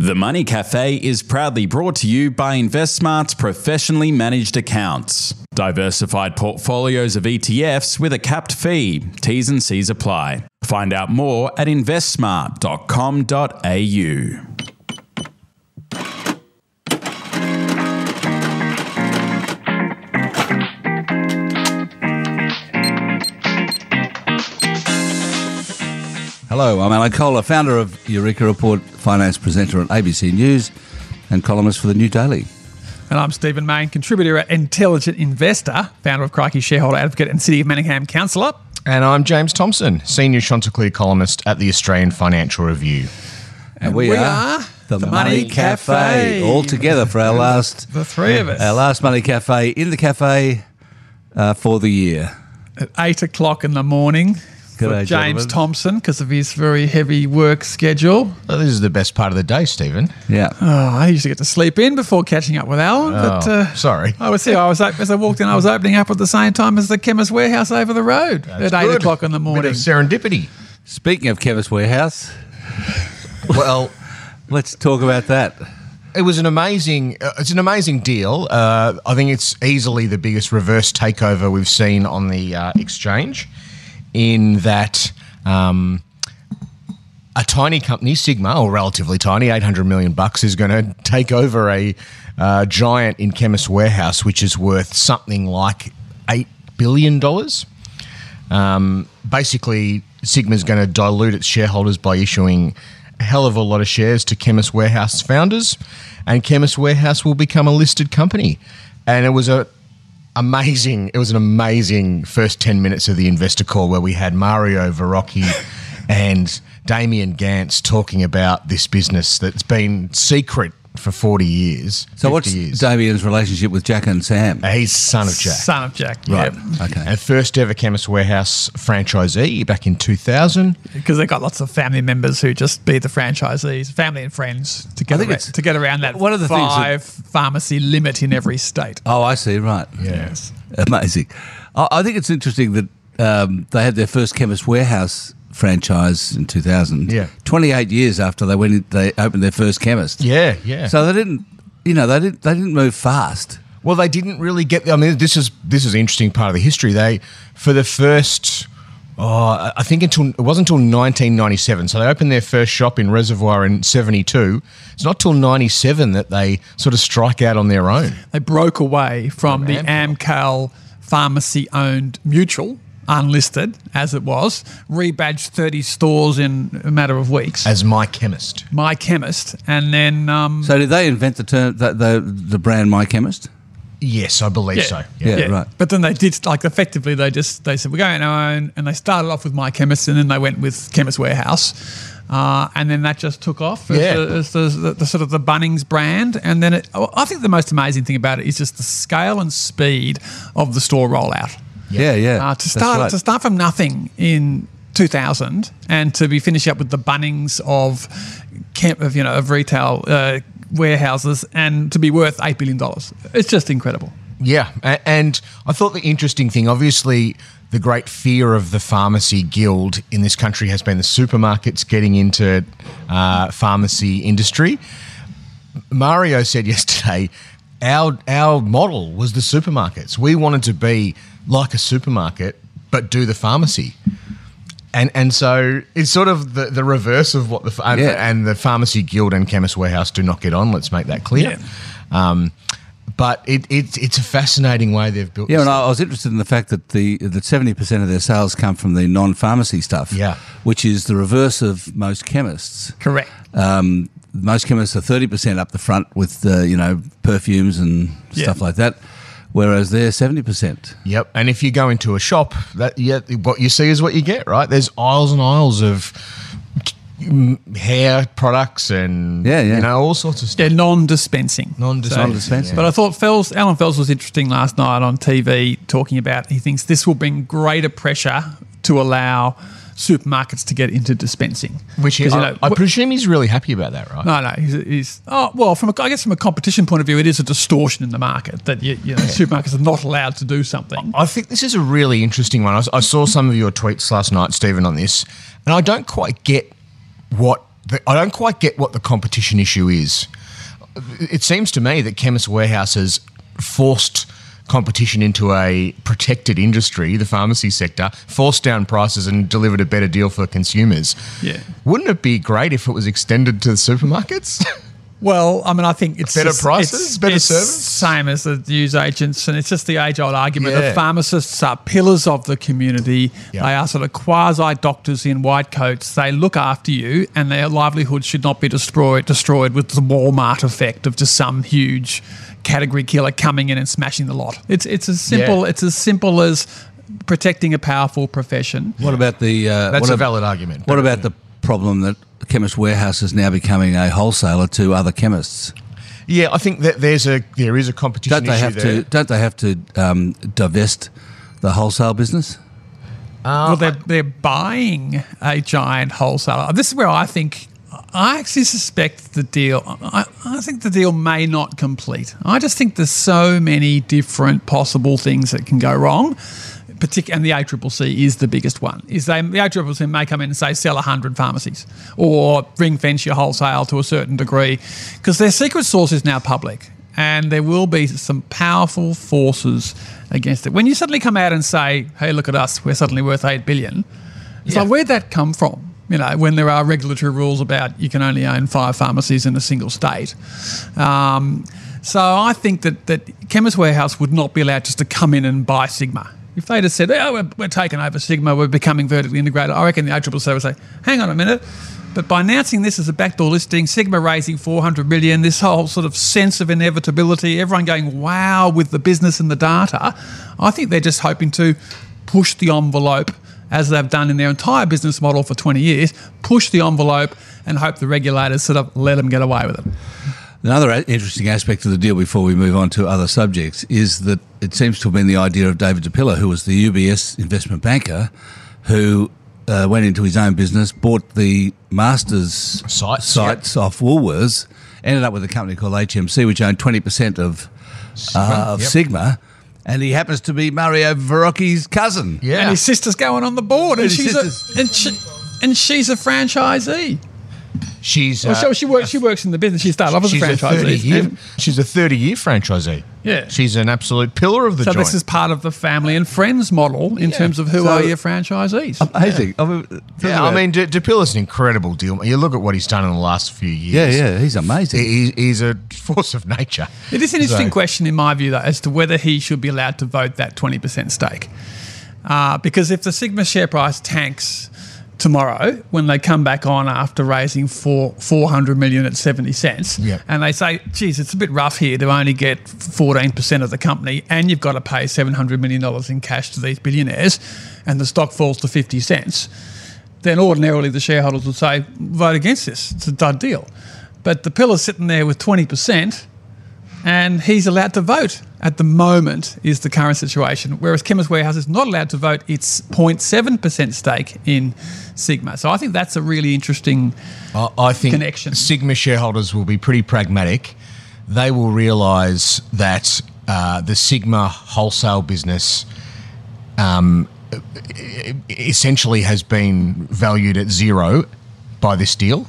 The Money Cafe is proudly brought to you by InvestSmart's professionally managed accounts. Diversified portfolios of ETFs with a capped fee. T's and C's apply. Find out more at investsmart.com.au. Hello, I'm Alan Kohler, founder of Eureka Report, finance presenter at ABC News, and columnist for the New Daily. And I'm Stephen Mayne, contributor at Intelligent Investor, founder of Crikey Shareholder Advocate and City of Manningham Councillor. And I'm James Thomson, senior Chanticleer columnist at the Australian Financial Review. And we, we are, are the, the Money, Money Cafe. Cafe. all together for our last, The three of us. our last Money Cafe in the cafe uh, for the year. At 8 o'clock in the morning for G'day, James gentlemen. Thomson because of his very heavy work schedule. Well, this is the best part of the day, Stephen. Yeah. Oh, I to get to sleep in before catching up with Alan. but Oh, uh, sorry. I was here. I was as I walked in. I was opening up at the same time as the chemist warehouse over the road at eight Good. o'clock in the morning. Bit morning. of serendipity. Speaking of Chemist Warehouse, Well, let's talk about that. it was an amazing. Uh, it's an amazing deal. Uh, I think it's easily the biggest reverse takeover we've seen on the uh, exchange. In that, um, a tiny company, Sigma, or relatively tiny, eight hundred million bucks, is going to take over a uh, giant in Chemist Warehouse, which is worth something like eight billion dollars. Um, basically, Sigma's going to dilute its shareholders by issuing a hell of a lot of shares to Chemist Warehouse founders, and Chemist Warehouse will become a listed company. And it was a amazing. It was an amazing first ten minutes of the investor call where we had Mario Verrocchi and Damien Gance talking about this business that's been secret for forty years. So, what's years. Damien's relationship with Jack and Sam? Uh, He's son of Jack. Son of Jack, Right. yeah. Okay. And first ever Chemist Warehouse franchisee back in 2000. because they've got lots of family members who just be the franchisees, family and friends to get, around, to get around that one of the things that- five pharmacy limit in every state. Oh, I see. Right. Yes. Amazing. I, I think it's interesting that um, they had their first Chemist Warehouse franchise in 2000. Yeah. 28 years after they went, in, they opened their first chemist. Yeah, yeah. So they didn't, you know, they didn't, they didn't move fast. well, they didn't really get. I mean, this is this is an interesting part of the history. They for the first. Oh, I think until it wasn't until 1997. So they opened their first shop in Reservoir in 72. It's not till 97 that they sort of strike out on their own. They broke away from the Amcal pharmacy owned mutual, unlisted as it was, rebadged 30 stores in a matter of weeks. As my chemist. My chemist, and then um, So did they invent the term, the, the, the brand My Chemist? Yes, I believe Yeah. so. Yeah. right. But then they did like effectively they just they said we're going our own, and they started off with My Chemist, and then they went with Chemist Warehouse, uh, and then that just took off as, Yeah. the, as the, the, the sort of the Bunnings brand, and then it, I think the most amazing thing about it is just the scale and speed of the store rollout. Yeah, yeah. Uh, to start right. to start from nothing in 2000 and to be finishing up with the Bunnings of camp of you know of retail uh, warehouses and to be worth eight billion dollars. It's just incredible. Yeah, and I thought the interesting thing, obviously, the great fear of the pharmacy guild in this country has been the supermarkets getting into uh, pharmacy industry. Mario said yesterday, our our model was the supermarkets. We wanted to be like a supermarket, but do the pharmacy. And and so it's sort of the, the reverse of what the and, Yeah. and the pharmacy guild and chemist warehouse do not get on. Let's make that clear. Um, but it, it it's a fascinating way they've built. Yeah, this and I I was interested in the fact that the that seventy percent of their sales come from the non-pharmacy stuff. Yeah. which is the reverse of most chemists. Correct. Um, most chemists are thirty percent up the front with uh, you know perfumes and Yeah. stuff like that, whereas they're seventy percent. Yep. And if you go into a shop, that yeah, what you see is what you get, right? There's aisles and aisles of hair products and Yeah, yeah. you know all sorts of stuff. Yeah, non-dispensing. Non-dispensing, Non-dispensing. But I thought Fels, Allan Fels was interesting last night on TV talking about he thinks this will bring greater pressure to allow supermarkets to get into dispensing. Which I, you know, I wh- presume he's really happy about that, right? No, no. He's, he's oh well. From a, I guess from a competition point of view, it is a distortion in the market that you, you know, supermarkets are not allowed to do something. I think this is a really interesting one. I saw some of your tweets last night, Stephen, on this, and I don't quite get what the, I don't quite get what the competition issue is. It seems to me that Chemist Warehouse has forced competition into a protected industry, the pharmacy sector, forced down prices and delivered a better deal for consumers. Yeah. Wouldn't it be great if it was extended to the supermarkets? Well, I mean, I think it's Better just- prices, it's- better it's service? Same as the news agents, and it's just the age-old argument. Yeah. The pharmacists are pillars of the community. Yeah. They are sort of quasi doctors in white coats. They look after you, and their livelihood should not be destroyed destroyed with the Walmart effect of just some huge category killer coming in and smashing the lot. It's it's as simple. Yeah. It's as simple as protecting a powerful profession. What about the? Uh, That's what a ab- valid argument. What about the problem that Chemist Warehouse is now becoming a wholesaler to other chemists? Yeah, I think that there's a there is a competition Don't they issue have there. to? Don't they have to um, divest the wholesale business? well, they're, they're buying a giant wholesaler. This is where I think, I actually suspect the deal, I, I think the deal may not complete. I just think there's so many different possible things that can go wrong. Partic- and the ACCC is the biggest one. Is they the ACCC may come in and say sell hundred pharmacies or ring fence your wholesale to a certain degree, because their secret source is now public, and there will be some powerful forces against it. When you suddenly come out and say, "Hey, look at us, we're suddenly worth eight billion, it's Yeah. like where'd that come from? You know, when there are regulatory rules about you can only own five pharmacies in a single state. Um, so I think that, that Chemist Warehouse would not be allowed just to come in and buy Sigma. If they'd said, oh, we're, we're taking over Sigma, we're becoming vertically integrated, I reckon the ACCC would say, hang on a minute. But by announcing this as a backdoor listing, Sigma raising 400 million, this whole sort of sense of inevitability, everyone going, wow, with the business and the data, I think they're just hoping to push the envelope as they've done in their entire business model for 20 years, push the envelope and hope the regulators sort of let them get away with it. Another interesting aspect of the deal before we move on to other subjects is that it seems to have been the idea of David Di Pilla, who was the UBS investment banker, who uh, went into his own business, bought the Masters Sites, sites off Woolworths, ended up with a company called HMC, which owned 20% of, uh, of yep. Sigma, and he happens to be Mario Verrocchi's cousin. Yeah. And his sister's going on the board, and, And she's a, and, she, and she's a franchisee. She's Well, uh, she, she works. She works in the business. She started off as a she's a franchisee. 30 year she's a 30 year franchisee. Yeah. She's an absolute pillar of the so joint. this is part of the family and friends model in terms of who So- are your franchisees. Amazing. I mean, talk yeah, I mean, De- Di Pilla's an incredible deal. You look at what he's done in the last few years. yeah, yeah, he's amazing. He, he's a force of nature. It is an interesting So- question, in my view, though, as to whether he should be allowed to vote that 20% stake. Uh, because if the Sigma share price tanks tomorrow, when they come back on after raising four, 400 million at 70 cents, Yeah. and they say, geez, it's a bit rough here to only get 14% of the company, and you've got to pay $700 million in cash to these billionaires, and the stock falls to 50 cents, then ordinarily the shareholders would say, vote against this. It's a dud deal. But Di Pilla's sitting there with 20%, and he's allowed to vote at the moment is the current situation whereas chemist warehouse is not allowed to vote its 0.7% stake in sigma so i think that's a really interesting I, I think Connection. Sigma shareholders will be pretty pragmatic. They will realise that uh, the Sigma wholesale business um, essentially has been valued at zero by this deal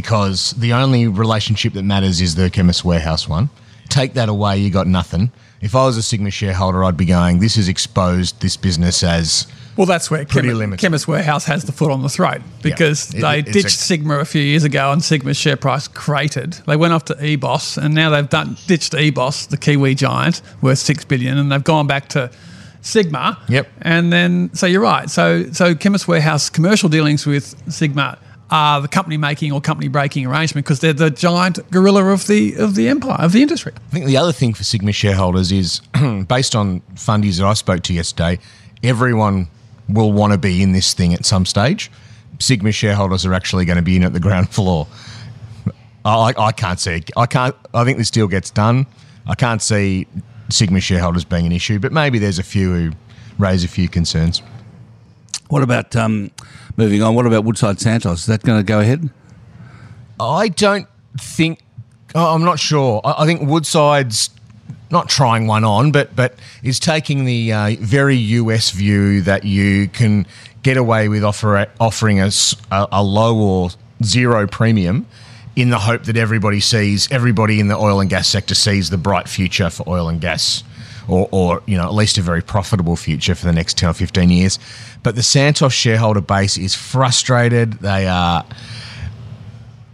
because the only relationship that matters is the Chemist Warehouse one. Take that away, you got nothing. If I was a Sigma shareholder, I'd be going, this has exposed this business as well that's where chemist warehouse has the foot on the throat because It- they ditched a- sigma a few years ago and sigma's share price cratered they went off to ebos and now they've done ditched ebos the kiwi giant worth 6 billion and they've gone back to sigma Yep. and then so you're right so so chemist warehouse commercial dealings with sigma are the company making or company breaking arrangement because they're the giant gorilla of the of the empire of the industry I think the other thing for Sigma shareholders is based on fundies that I spoke to yesterday, everyone will want to be in this thing at some stage. Sigma shareholders are actually going to be in at the ground floor. I, I can't see. I can't. I think this deal gets done. I can't see Sigma shareholders being an issue, but maybe there's a few who raise a few concerns. What about um, moving on? What about Woodside Santos? Is that going to go ahead? I don't think. I'm not sure. I, I think Woodside's not trying one on, but but is taking the uh, very US view that you can get away with offer, offering us a, a low or zero premium in the hope that everybody sees, everybody in the oil and gas sector sees the bright future for oil and gas. Or, or, you know, at least a very profitable future for the next 10 or 15 years. But the Santos shareholder base is frustrated. They are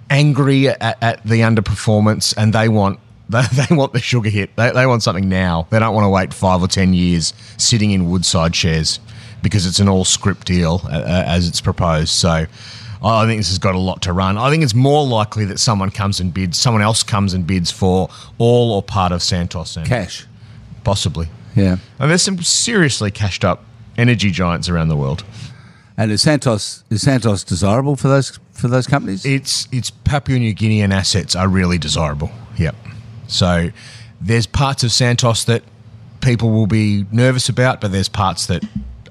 angry at, at the underperformance and they want they, want the sugar hit. They, they want something now. They don't want to wait five or ten years sitting in Woodside shares because it's an all scrip deal uh, as it's proposed. So I think this has got a lot to run. I think it's more likely that someone comes and bids, someone else comes and bids for all or part of Santos and Cash. Possibly. Yeah. And there's some seriously cashed up energy giants around the world. And is Santos is Santos desirable for those for those companies? It's it's Papua New Guinean assets are really desirable. Yep. So there's parts of Santos that people will be nervous about, but there's parts that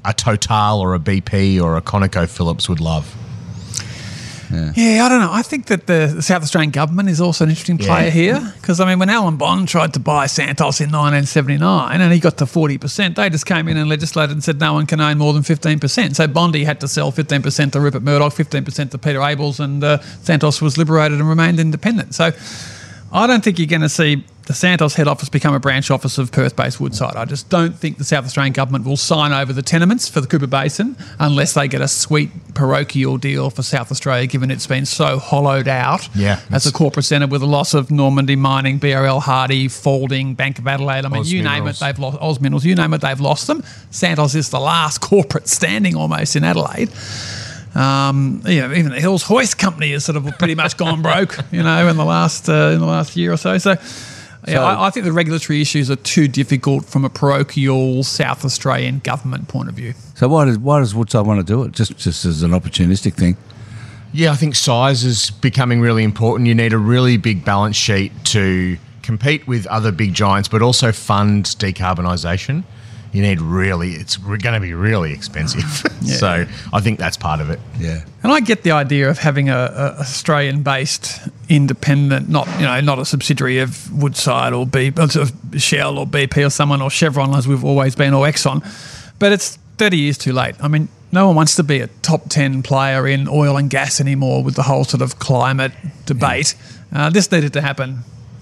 a Total or a BP or a ConocoPhillips would love. Yeah, I don't know. I think that the, the South Australian government is also an interesting player Yeah. here because I mean, when Alan Bond tried to buy Santos in 1979 and he got to 40%, they just came in and legislated and said no one can own more than 15%. So Bondi had to sell 15% to Rupert Murdoch, 15% to Peter Abeles, and uh, Santos was liberated and remained independent. So I don't think you're going to see the Santos head office become a branch office of Perth-based Woodside. I just don't think the South Australian government will sign over the tenements for the Cooper Basin unless they get a sweet parochial deal for South Australia, given it's been so hollowed out Yeah, as a corporate centre with the loss of Normandy Mining, BRL Hardy, Faulding, Bank of Adelaide. I mean, Oz you name it, they've lost Oz Minerals. You name it, they've lost them. Santos is the last corporate standing almost in Adelaide. Um, you know, even the Hills Hoist Company has sort of pretty much gone broke, you know, in the last uh, in the last year or so. So, yeah, So- I, I think the regulatory issues are too difficult from a parochial South Australian government point of view. so why does why does Woodside want to do it? Just just as an opportunistic thing. Yeah, I think size is becoming really important. You need a really big balance sheet to compete with other big giants, but also fund decarbonisation. You need really, it's going to be really expensive. so I think that's part of it. Yeah. And I get the idea of having a, a Australian-based independent, not you know, not a subsidiary of Woodside or B, or sort of Shell or BP or someone or Chevron as we've always been or Exxon, but it's thirty years too late. I mean, no one wants to be a top ten player in oil and gas anymore with the whole sort of climate debate. Uh, this needed to happen.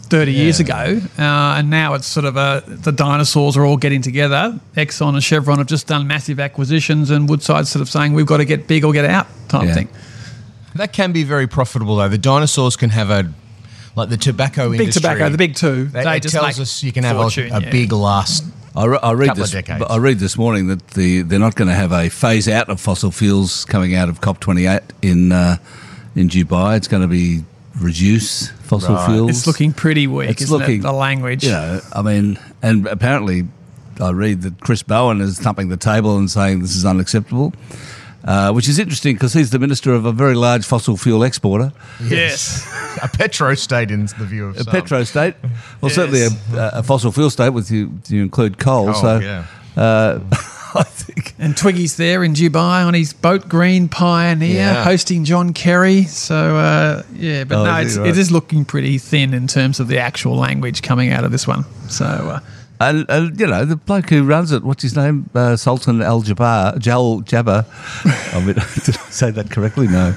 30 years ago, uh, and now it's sort of a, the dinosaurs are all getting together. Exxon and Chevron have just done massive acquisitions, and Woodside's sort of saying we've got to get big or get out type Yeah. thing. That can be very profitable, though. The dinosaurs can have a, like the tobacco Big industry. tobacco, the big two, They, they it just tells us you can have fortune, a, a yeah. big last. I, re- I read this. I read this morning that the they're not going to have a phase out of fossil fuels coming out of COP twenty eight in uh, in Dubai. It's going to be reduce fossil Right. fuels. It's looking pretty weak, It's isn't looking- it? The language. You know, I mean, and apparently, I read that Chris Bowen is thumping the table and saying this is unacceptable. Uh, which is interesting because he's the minister of a very large fossil fuel exporter, Yes. a petro state in the view of a some. petro state. Well, Yes. certainly a, a fossil fuel state with you, you include coal. Oh, so, yeah. uh, I think And Twiggy's there in Dubai on his boat Green Pioneer, Yeah. hosting John Kerry. So uh, yeah, but Oh, no, it's, right? it is looking pretty thin in terms of the actual language coming out of this one. So uh, And, and you know the bloke who runs it, what's his name? Uh, Sultan Al Jabbar, Jal Jabbar. I mean, did I say that correctly? No.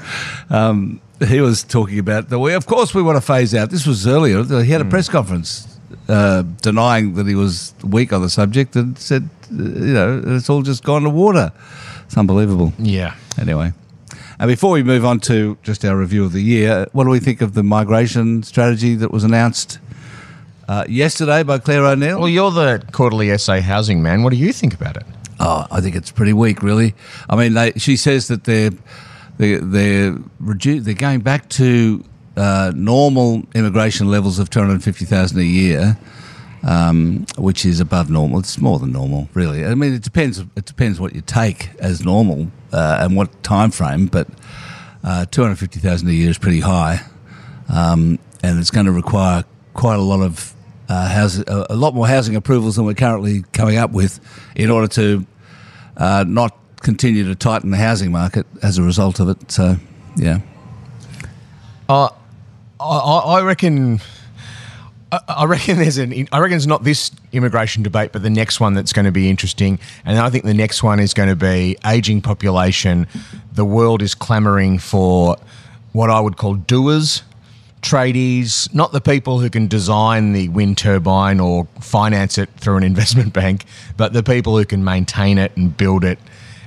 Um, he was talking about the we. Of course, we want to phase out. This was earlier. He had a press conference uh, denying that he was weak on the subject and said, you know, it's all just gone to water. It's unbelievable. Yeah. Anyway. And before we move on to just our review of the year, what do we think of the migration strategy that was announced uh, yesterday by Clare O'Neil? Well, you're the quarterly essay housing man. What do you think about it? Oh, I think it's pretty weak, really. I mean, they, she says that they're they're they're, redu- they're going back to uh, normal immigration levels of two hundred fifty thousand a year, um, which is above normal. It's more than normal, really. I mean, it depends. It depends what you take as normal uh, and what time frame, but uh, two hundred fifty thousand a year is pretty high, um, and it's going to require quite a lot of uh, a, lot more housing approvals than we're currently coming up with, in order to uh, not continue to tighten the housing market as a result of it. So, yeah. Uh, I I reckon. I- reckon there's an. I reckon it's not this immigration debate, but the next one that's going to be interesting. And I think the next one is going to be aging population. The world is clamoring for what I would call doers, tradies, not the people who can design the wind turbine or finance it through an investment bank, but the people who can maintain it and build it.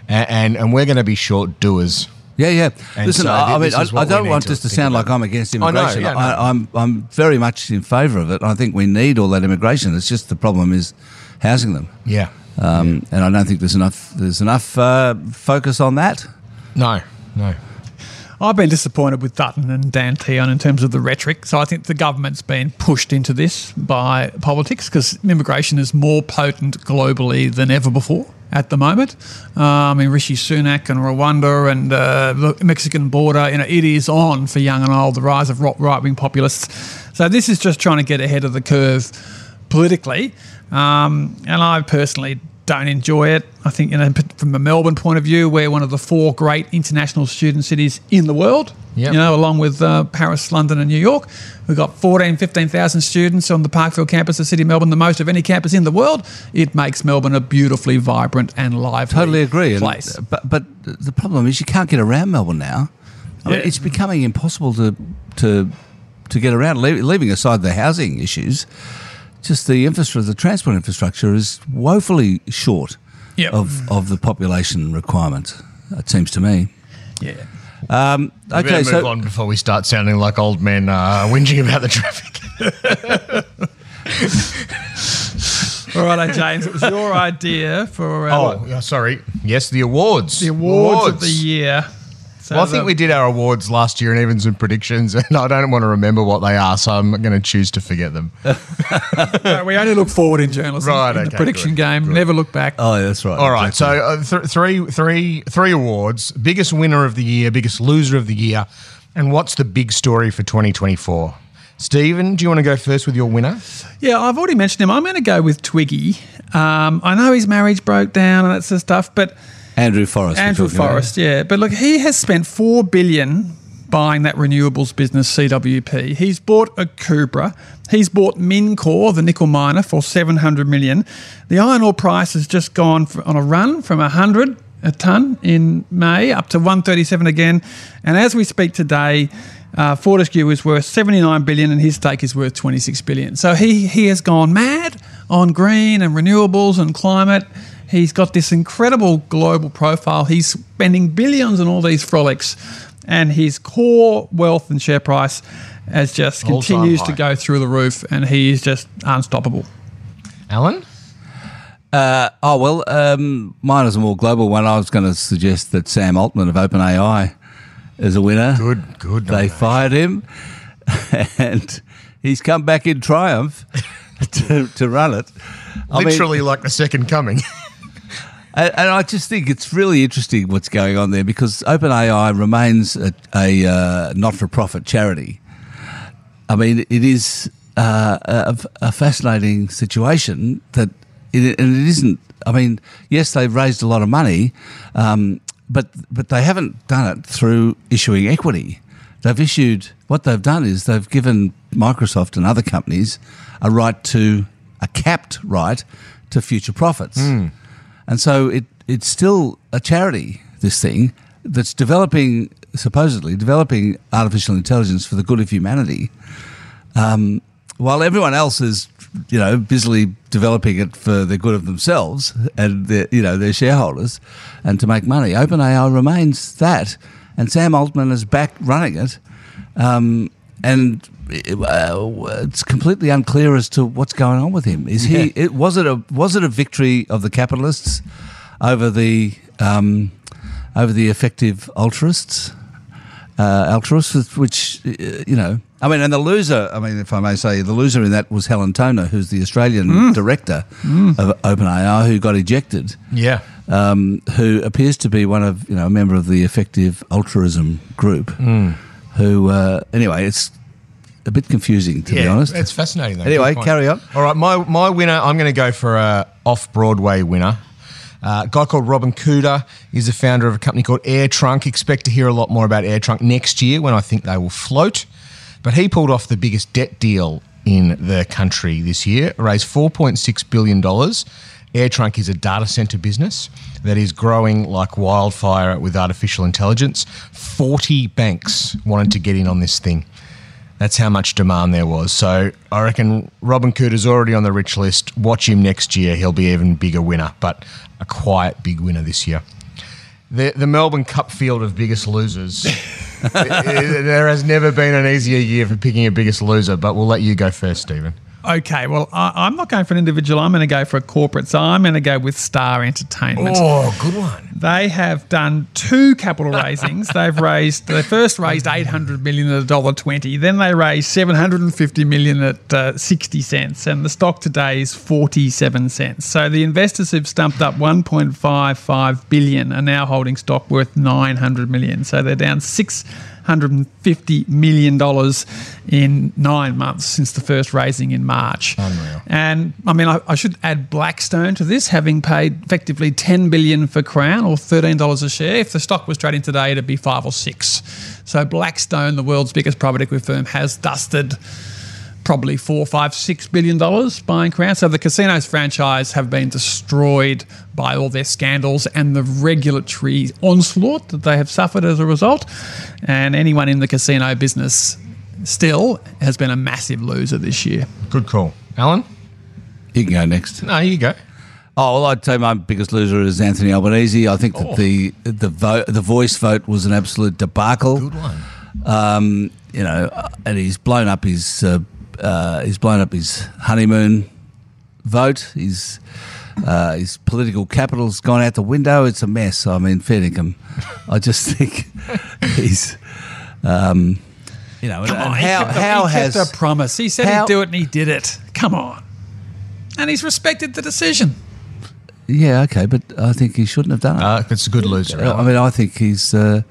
And, and, and we're going to be short doers. Yeah, yeah. And Listen, so I, I mean, I, I don't want this to think sound about. like I'm against immigration. I know, immigration. yeah, no. I, I'm, I'm very much in favour of it. I think we need all that immigration. It's just the problem is housing them, Yeah. um, and I don't think there's enough there's enough uh, focus on that. No, no. I've been disappointed with Dutton and Dan Tehan in terms of the rhetoric. So I think the government's been pushed into this by politics because immigration is more potent globally than ever before at the moment. Um, I mean, Rishi Sunak and Rwanda and uh, the Mexican border, you know, it is on for young and old, the rise of right wing populists. So this is just trying to get ahead of the curve politically. Um, and I personally don't enjoy it. I think, you know, from a Melbourne point of view, we're one of the four great international student cities in the world. Yep. You know, along with uh, Paris, London, and New York. We've got 14, 15,000 students on the Parkville campus of City of Melbourne, the most of any campus in the world. It makes Melbourne a beautifully vibrant and lively Totally agree. And- place. but but the problem is you can't get around Melbourne now. I mean, Yeah. it's becoming impossible to to to get around. Le- Leaving aside the housing issues, just the infrastructure, the transport infrastructure is woefully short Yep. of of the population requirement. It seems to me. yeah. Um, okay, better move so on before we start sounding like old men uh, whinging about the traffic. All right, James, it was your idea for our, Oh, sorry. Yes, the awards. the awards, of the year. So Well, I think the- we did our awards last year and even some predictions, and I don't want to remember what they are, so I'm going to choose to forget them. No, we only look forward in journalism. Right, in the okay, prediction good, game, good. never look back. oh, yeah, that's right. All right, exactly. so uh, th- three, three, three awards: biggest winner of the year, biggest loser of the year, and what's the big story for 2024? Stephen, do you want to go first with your winner? Yeah, I've already mentioned him. I'm going to go with Twiggy. Um, I know his marriage broke down and that sort of stuff, but Andrew Forrest. Andrew. Forrest, yeah. But look, he has spent four billion buying that renewables business, CWP. He's bought Akubra. He's bought Mincor, the nickel miner, for 700 million. The iron ore price has just gone for, on a run from 100 a ton in May up to 137 again. And as we speak today, uh, Fortescue is worth 79 billion and his stake is worth 26 billion. So he, he has gone mad on green and renewables and climate. He's got this incredible global profile. He's spending billions on all these frolics, and his core wealth and share price has just All-time continues to go through the roof, and he is just unstoppable. Alan? Uh, oh well, um, mine is a more global one. I was going to suggest that Sam Altman of OpenAI is a winner. Good, good. They nomination. fired him, and he's come back in triumph to, to run it. I mean, Literally like the second coming. and, and I just think it's really interesting what's going on there because OpenAI remains a, a uh, not-for-profit charity. I mean, it is uh, a, a fascinating situation that, it, and it isn't. I mean, yes, they've raised a lot of money, um, but but they haven't done it through issuing equity. They've issued what they've done is they've given Microsoft and other companies a right to a capped right to future profits, and so it it's still a charity. This thing that's developing supposedly developing artificial intelligence for the good of humanity um, while everyone else is, you know, busily developing it for the good of themselves and their, you know their shareholders, and to make money, OpenAI remains that, and Sam Altman is back running it, um, and uh, it's completely unclear as to what's going on with him. Is he? It, was it a was it a victory of the capitalists over the um, over the effective altruists? uh, altruists, which uh, you know, I mean, and the loser. I mean, if I may say, the loser in that was Helen Toner, who's the Australian director of OpenAI, who got ejected. yeah. Um, who appears to be one of you know a member of the effective altruism group. Who uh, anyway, it's a bit confusing to be honest. It's fascinating. Though. Anyway, Good point. carry on. All right, my, my winner, I'm going to go for a off Broadway winner. Uh, a guy called Robin Khuda is the founder of a company called AirTrunk. Expect to hear a lot more about AirTrunk next year when I think they will float. But he pulled off the biggest debt deal in the country this year, raised $4.6 billion AirTrunk is a data center business that is growing like wildfire with artificial intelligence. 40 banks wanted to get in on this thing. That's how much demand there was. So I reckon Robin Khuda's already on the rich list. Watch him next year. He'll be even bigger winner, but a quiet big winner this year. The, the Melbourne Cup field of biggest losers. there has never been an easier year for picking a biggest loser, but we'll let you go first, Stephen. Okay, well, I, am not going for an individual. I'm going to go for a corporate. So I'm going to go with Star Entertainment. Oh, good one. They have done two capital raisings. They've raised, they first raised 800 million at $1.20. Then they raised 750 million at uh, 60 cents. And the stock today is 47 cents. So the investors who've stumped up 1.55 billion are now holding stock worth 900 million. So they're down six $150 million in nine months since the first raising in March. Unreal. And I mean, I, I, should add Blackstone to this, having paid effectively 10 billion for Crown or $13 a share. If the stock was trading today, it'd be five or six. So Blackstone, the world's biggest private equity firm, has dusted probably four, five, six billion dollars buying Crown. So the casinos franchise have been destroyed by all their scandals and the regulatory onslaught that they have suffered as a result. And anyone in the casino business still has been a massive loser this year. Good call. Alan? You can go next. No, you go. Oh well, I'd say my biggest loser is Anthony Albanese. I think that oh. the the vote, the voice vote was an absolute debacle. Good one. Um, you know, and he's blown up his uh, uh, he's blown up his honeymoon vote. His uh, his political capital's gone out the window. It's a mess. I mean, fair dinkum. I just think he's. Um, you know, Come on, how, he how he has kept a promise? He said how, he'd do it, and he did it. Come on, and he's respected the decision. Yeah, okay, but I think he shouldn't have done it. Uh, it's a good loser. I mean, I think he's. Uh,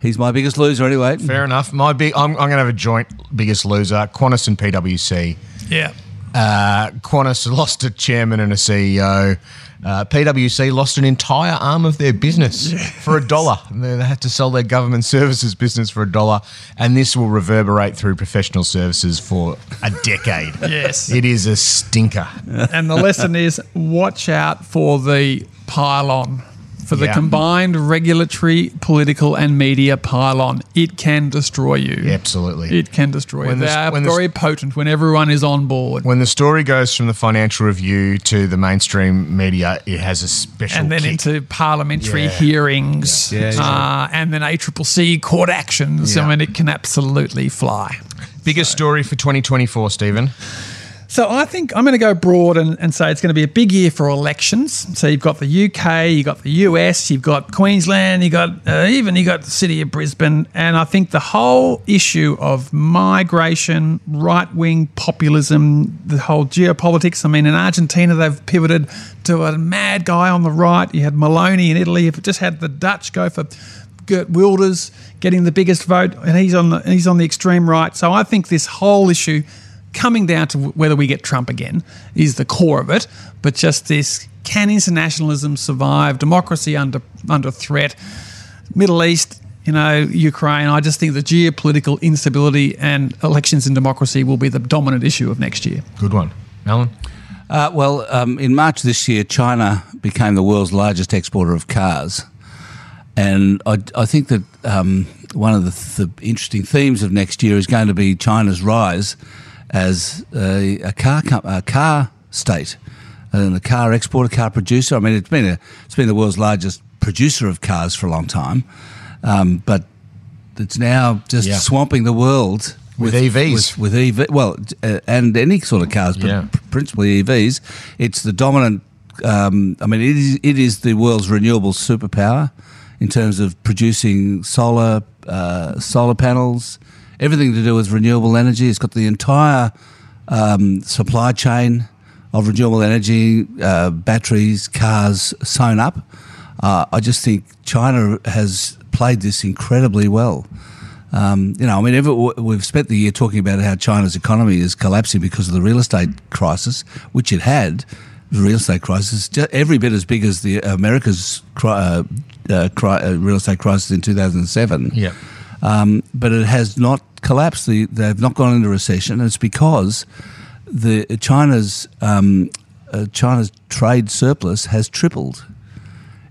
He's my biggest loser anyway. Fair enough. My big, I'm, I'm going to have a joint biggest loser: Qantas and PwC. Yeah. Uh, Qantas lost a chairman and a CEO. Uh, PwC lost an entire arm of their business yes. for a dollar. They had to sell their government services business for a dollar, and this will reverberate through professional services for a decade. yes, it is a stinker. And the lesson is: watch out for the pylon for the yeah. combined regulatory, political, and media pylon. It can destroy you. absolutely. It can destroy when you. They are very potent when everyone is on board. When the story goes from the financial review to the mainstream media, it has a special And then kick. into parliamentary yeah. hearings. Uh, and then ACCC court actions. I mean, it can absolutely fly. Biggest so. story for 2024, Stephen? So I think I'm going to go broad and, and say it's going to be a big year for elections. So you've got the UK, you've got the US, you've got Queensland, you've got uh, even you got the city of Brisbane, and I think the whole issue of migration, right wing populism, the whole geopolitics. I mean, in Argentina they've pivoted to a mad guy on the right. You had Meloni in Italy. If it just had the Dutch go for. Geert Wilders getting the biggest vote, and he's on the he's on the extreme right. So I think this whole issue coming down to whether we get Trump again is the core of it, but just this can internationalism survive, democracy under under threat, Middle East, you know, Ukraine. I just think the geopolitical instability and elections in democracy will be the dominant issue of next year. Good one, Alan. Uh, well, um, in March this year, China became the world's largest exporter of cars. And I, I think that um, one of the, the interesting themes of next year is going to be China's rise as a, a car a car state and a car exporter, car producer. I mean, it's been a, it's been the world's largest producer of cars for a long time, um, but it's now just yeah. swamping the world with, with EVs, with, with EV, well, uh, and any sort of cars, but yeah. principally EVs. It's the dominant. Um, I mean, it is, it is the world's renewable superpower in terms of producing solar uh, solar panels, everything to do with renewable energy. It's got the entire um, supply chain of renewable energy, uh, batteries, cars sewn up. Uh, I just think China has played this incredibly well. Um, you know, I mean, ever, we've spent the year talking about how China's economy is collapsing because of the real estate crisis, which it had. The real estate crisis, every bit as big as the America's uh, uh, uh, real estate crisis in 2007. Yeah. Um, but it has not collapsed. The, they've not gone into recession. And it's because the China's um, uh, China's trade surplus has tripled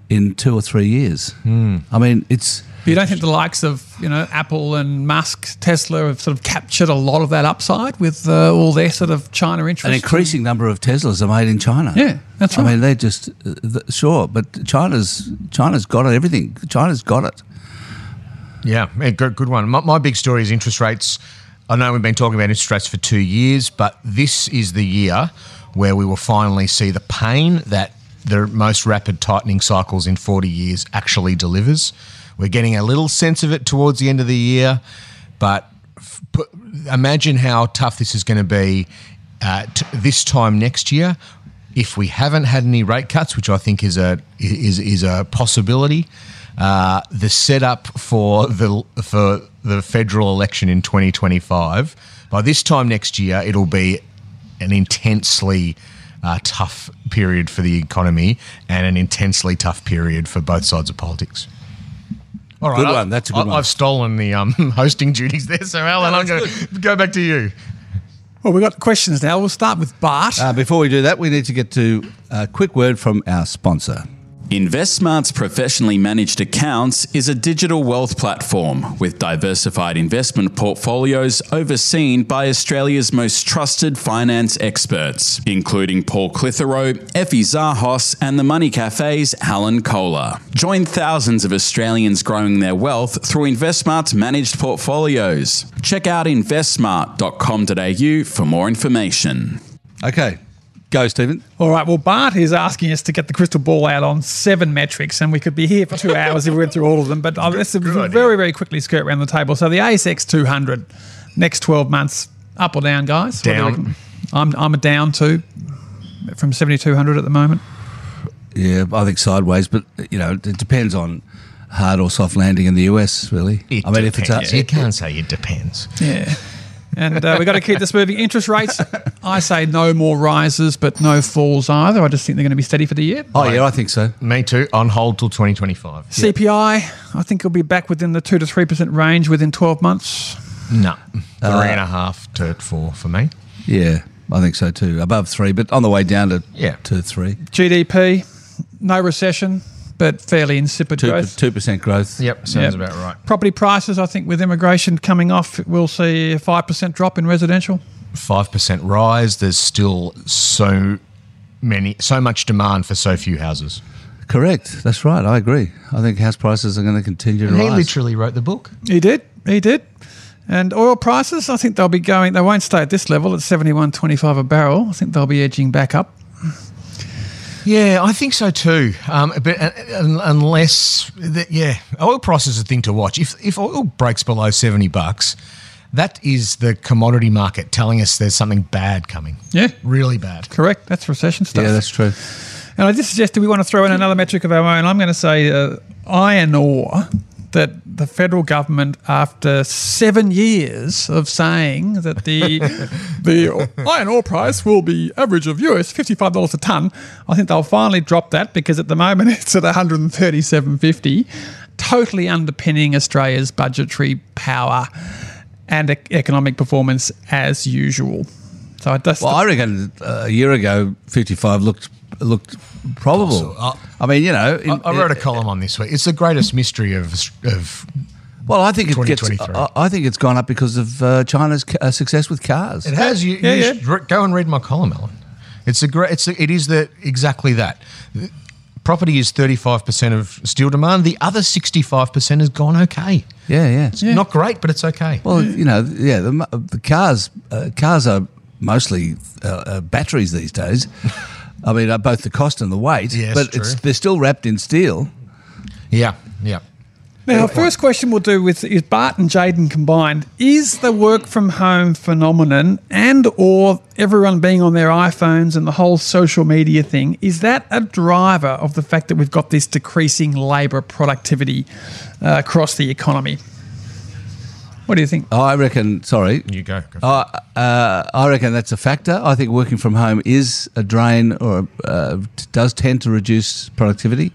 in two or three years. I mean, it's But you don't think the likes of you know Apple and Musk, Tesla have sort of captured a lot of that upside with uh, all their sort of China interests? an increasing number of Teslas are made in China. Yeah, that's right. I mean, they're just uh, th- sure, but China's China's got it. Everything. China's got it. Yeah, good, good one. My, my big story is interest rates. I know we've been talking about interest rates for two years, but this is the year where we will finally see the pain that the most rapid tightening cycles in 40 years actually delivers. We're getting a little sense of it towards the end of the year, but f- imagine how tough this is going to be uh, t- this time next year if we haven't had any rate cuts, which I think is a is is a possibility. Uh, the setup for the for the federal election in 2025. By this time next year, it'll be an intensely uh, tough period for the economy and an intensely tough period for both sides of politics. All right, Good I- one, that's a good I- one. I've stolen the um, hosting duties there, so Alan, I'm going to go back to you. well, we've got questions now. We'll start with Bart. Uh, before we do that, we need to get to a quick word from our sponsor. InvestSmart's professionally managed accounts is a digital wealth platform with diversified investment portfolios overseen by Australia's most trusted finance experts, including Paul Clitheroe, Effie Zahos, and the Money Cafe's Alan Kohler. Join thousands of Australians growing their wealth through InvestSmart's managed portfolios. Check out investsmart.com.au for more information. Okay, go, Stephen. All right. Well, Bart is asking us to get the crystal ball out on seven metrics, and we could be here for two hours if we went through all of them. But uh, let's very, very quickly skirt around the table. So the ASX 200, next 12 months, up or down, guys? What do you Down. I'm, I'm a down too, from 7,200 at the moment. Yeah, I think sideways, but you know, it depends on hard or soft landing in the US. Really, It I mean, if it's depends. a, you can't say it depends. Yeah. And uh, we've got to keep this moving. Interest rates, I say no more rises, but no falls either. I just think they're going to be steady for the year. oh yeah, I think so. Me too. On hold till 2025. CPI, I think it'll be back within the 2 to 3% range within 12 months. No, three and a half to four for me. Yeah, I think so too. Above three, but on the way down to Yeah. to three, GDP, no recession, but fairly insipid two growth. two percent growth. Yep, sounds Yep. about right. Property prices, I think, with immigration coming off, we'll see a 5% drop in residential. Five percent rise. There's still so many, so much demand for so few houses. Correct. That's right. I agree. I think house prices are going to continue to And he rise. literally wrote the book. He did. He did. And oil prices, I think they'll be going, they won't stay at this level at 71.25 a barrel. I think they'll be edging back up. Yeah, I think so too. Um, but uh, unless, that, yeah, oil price is a thing to watch. If if oil breaks below seventy bucks, that is the commodity market telling us there's something bad coming. Yeah. really bad. Correct. That's recession stuff. yeah, that's true. And I just suggested we want to throw in another metric of our own. I'm going to say uh, iron ore that the federal government, after seven years of saying that the the iron ore price will be average of US fifty five dollars a ton, I think they'll finally drop that because at the moment it's at one hundred and thirty seven fifty, totally underpinning Australia's budgetary power and e- economic performance as usual. So I just Well, I reckon uh, a year ago, fifty-five looked looked probable. Uh, I mean, you know, in- I, I wrote a column on this week. It's the greatest mystery of of Well, I think it gets. I, I think it's gone up because of uh, China's ca- uh, success with cars. It has. You, Yeah, you yeah. re- go and read my column, Alan. It's a great. It's a, it is the exactly that. Property is thirty five percent of steel demand. The other sixty five percent has gone okay. Yeah, yeah. It's not great, but it's okay. Well, you know, yeah, the, the cars uh, cars are mostly uh, uh, batteries these days. I mean, uh, both the cost and the weight, Yes, but true. it's they're still wrapped in steel. Yeah, yeah. Now, our first question we'll do with is Bart and Jaden combined. Is the work from home phenomenon and or everyone being on their iPhones and the whole social media thing, is that a driver of the fact that we've got this decreasing labour productivity uh, across the economy? What do you think? I reckon. Sorry, You go. go Uh, uh, I reckon that's a factor. I think working from home is a drain or uh, does tend to reduce productivity.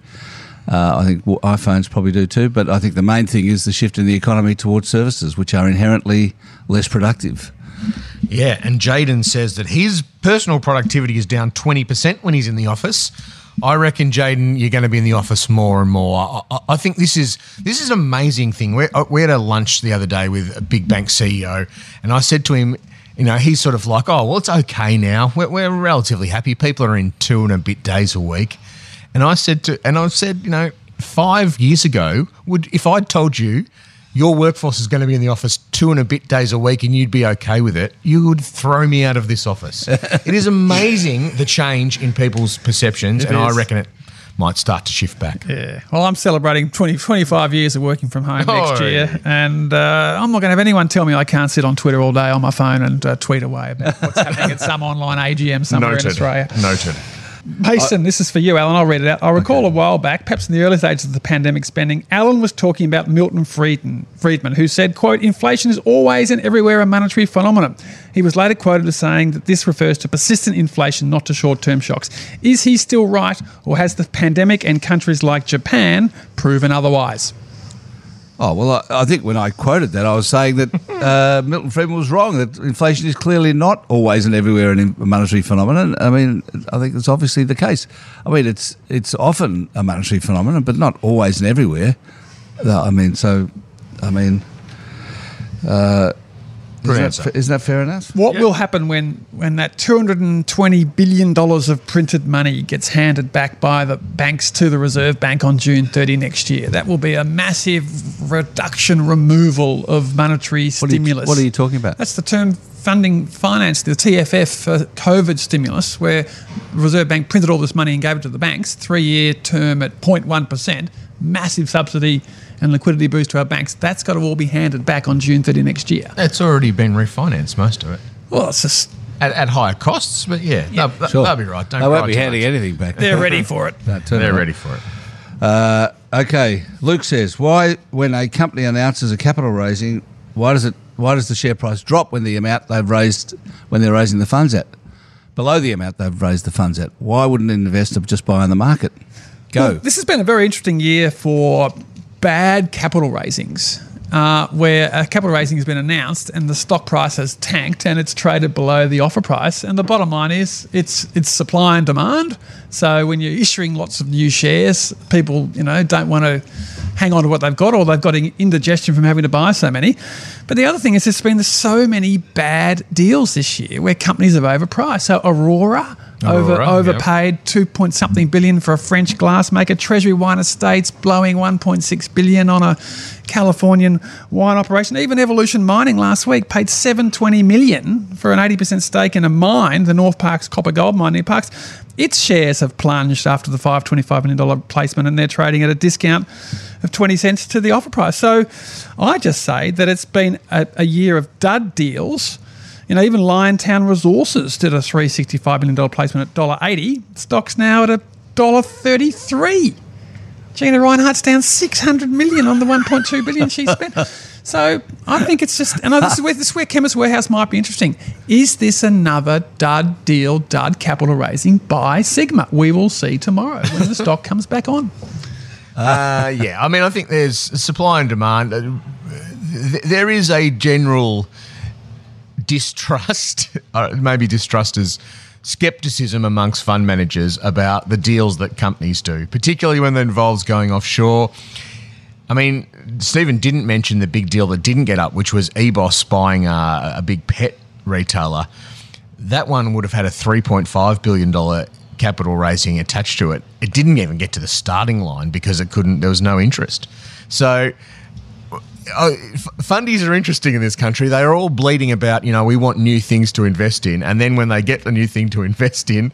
Uh, I think iPhones probably do too, but I think the main thing is the shift in the economy towards services, which are inherently less productive. Yeah, and Jaden says that his personal productivity is down 20% when he's in the office. I reckon, Jaden, you're going to be in the office more and more. I, I think this is this is an amazing thing. We're, uh, we had a lunch the other day with a big bank CEO, and I said to him, you know, he's sort of like, oh, well, it's okay now. We're, we're relatively happy. People are in two and a bit days a week. And I said to, and I said, you know, five years ago, would if I'd told you your workforce is going to be in the office two and a bit days a week and you'd be okay with it, you would throw me out of this office. it is amazing the change in people's perceptions, It and I reckon it might start to shift back. Yeah. Well, I'm celebrating 20, 25 years of working from home next Oh, year, and uh, I'm not going to have anyone tell me I can't sit on Twitter all day on my phone and uh, tweet away about what's happening at some online AGM somewhere in Australia. Noted. Mason, this is for you, Alan. I'll read it out. I recall a while back, perhaps in the early stages of the pandemic spending, Alan was talking about Milton Friedman, Friedman, who said, quote, inflation is always and everywhere a monetary phenomenon. He was later quoted as saying that this refers to persistent inflation, not to short-term shocks. Is he still right, or has the pandemic and countries like Japan proven otherwise? Oh well, I, I think when I quoted that, I was saying that uh, Milton Friedman was wrong. That inflation is clearly not always and everywhere a monetary phenomenon. I mean, I think it's obviously the case. I mean, it's it's often a monetary phenomenon, but not always and everywhere. Uh, I mean, so, I mean, uh, Good isn't, that, fa- isn't that fair enough? What will happen when, when that $220 billion of printed money gets handed back by the banks to the Reserve Bank on June 30 next year? That will be a massive reduction, removal of monetary What are, you, stimulus. what are you talking about? That's the term funding finance, the TFF for COVID stimulus, where Reserve Bank printed all this money and gave it to the banks, three year term at 0.1%, massive subsidy and liquidity boost to our banks. That's got to all be handed back on June 30 next year. It's already been refinanced, most of it. Well, it's just, At, at higher costs, but yeah, Yeah, they'll, Sure. they'll be right. Don't they won't be handing much. anything back. they're ready for it. No, They're on. ready for it. Uh, okay, Luke says, why when a company announces a capital raising, why does it why does the share price drop when the amount they've raised when they're raising the funds at below the amount they've raised the funds at? Why wouldn't an investor just buy on the market? Go. Well, this has been a very interesting year for bad capital raisings, uh, where a capital raising has been announced and the stock price has tanked and it's traded below the offer price. And the bottom line is it's it's supply and demand. So when you're issuing lots of new shares, people you know don't want to hang on to what they've got or they've got indigestion from having to buy so many. But the other thing is there's been so many bad deals this year where companies have overpriced. So Aurora, over Aurora, overpaid paid two point something billion for a French glassmaker. Treasury Wine Estates blowing 1.6 billion on a Californian wine operation. Even Evolution Mining last week paid 720 million for an 80% stake in a mine, the Northparkes copper gold mine near Parkes. Its shares have plunged after the $525 million placement and they're trading at a discount of 20 cents to the offer price. So I just say that it's been a, a year of dud deals. You know, even Liontown Resources did a $365 million placement at $1.80. Stock's now at a $1.33. Gina Rinehart's down 600 million on the 1.2 billion she spent. So I think it's just, and this is where, this is where Chemist Warehouse might be interesting. Is this another dud deal, dud capital raising by Sigma? We will see tomorrow when the stock comes back on. Uh, yeah, I mean, I think there's supply and demand. Uh, There is a general distrust, maybe distrust is skepticism amongst fund managers about the deals that companies do, particularly when that involves going offshore. I mean, Stephen didn't mention the big deal that didn't get up, which was EBOS buying a, a big pet retailer. That one would have had a $3.5 billion capital raising attached to it. It didn't even get to the starting line because it couldn't, there was no interest. So, uh, fundies are interesting in this country. They are all bleeding about, you know, we want new things to invest in. And then when they get the new thing to invest in,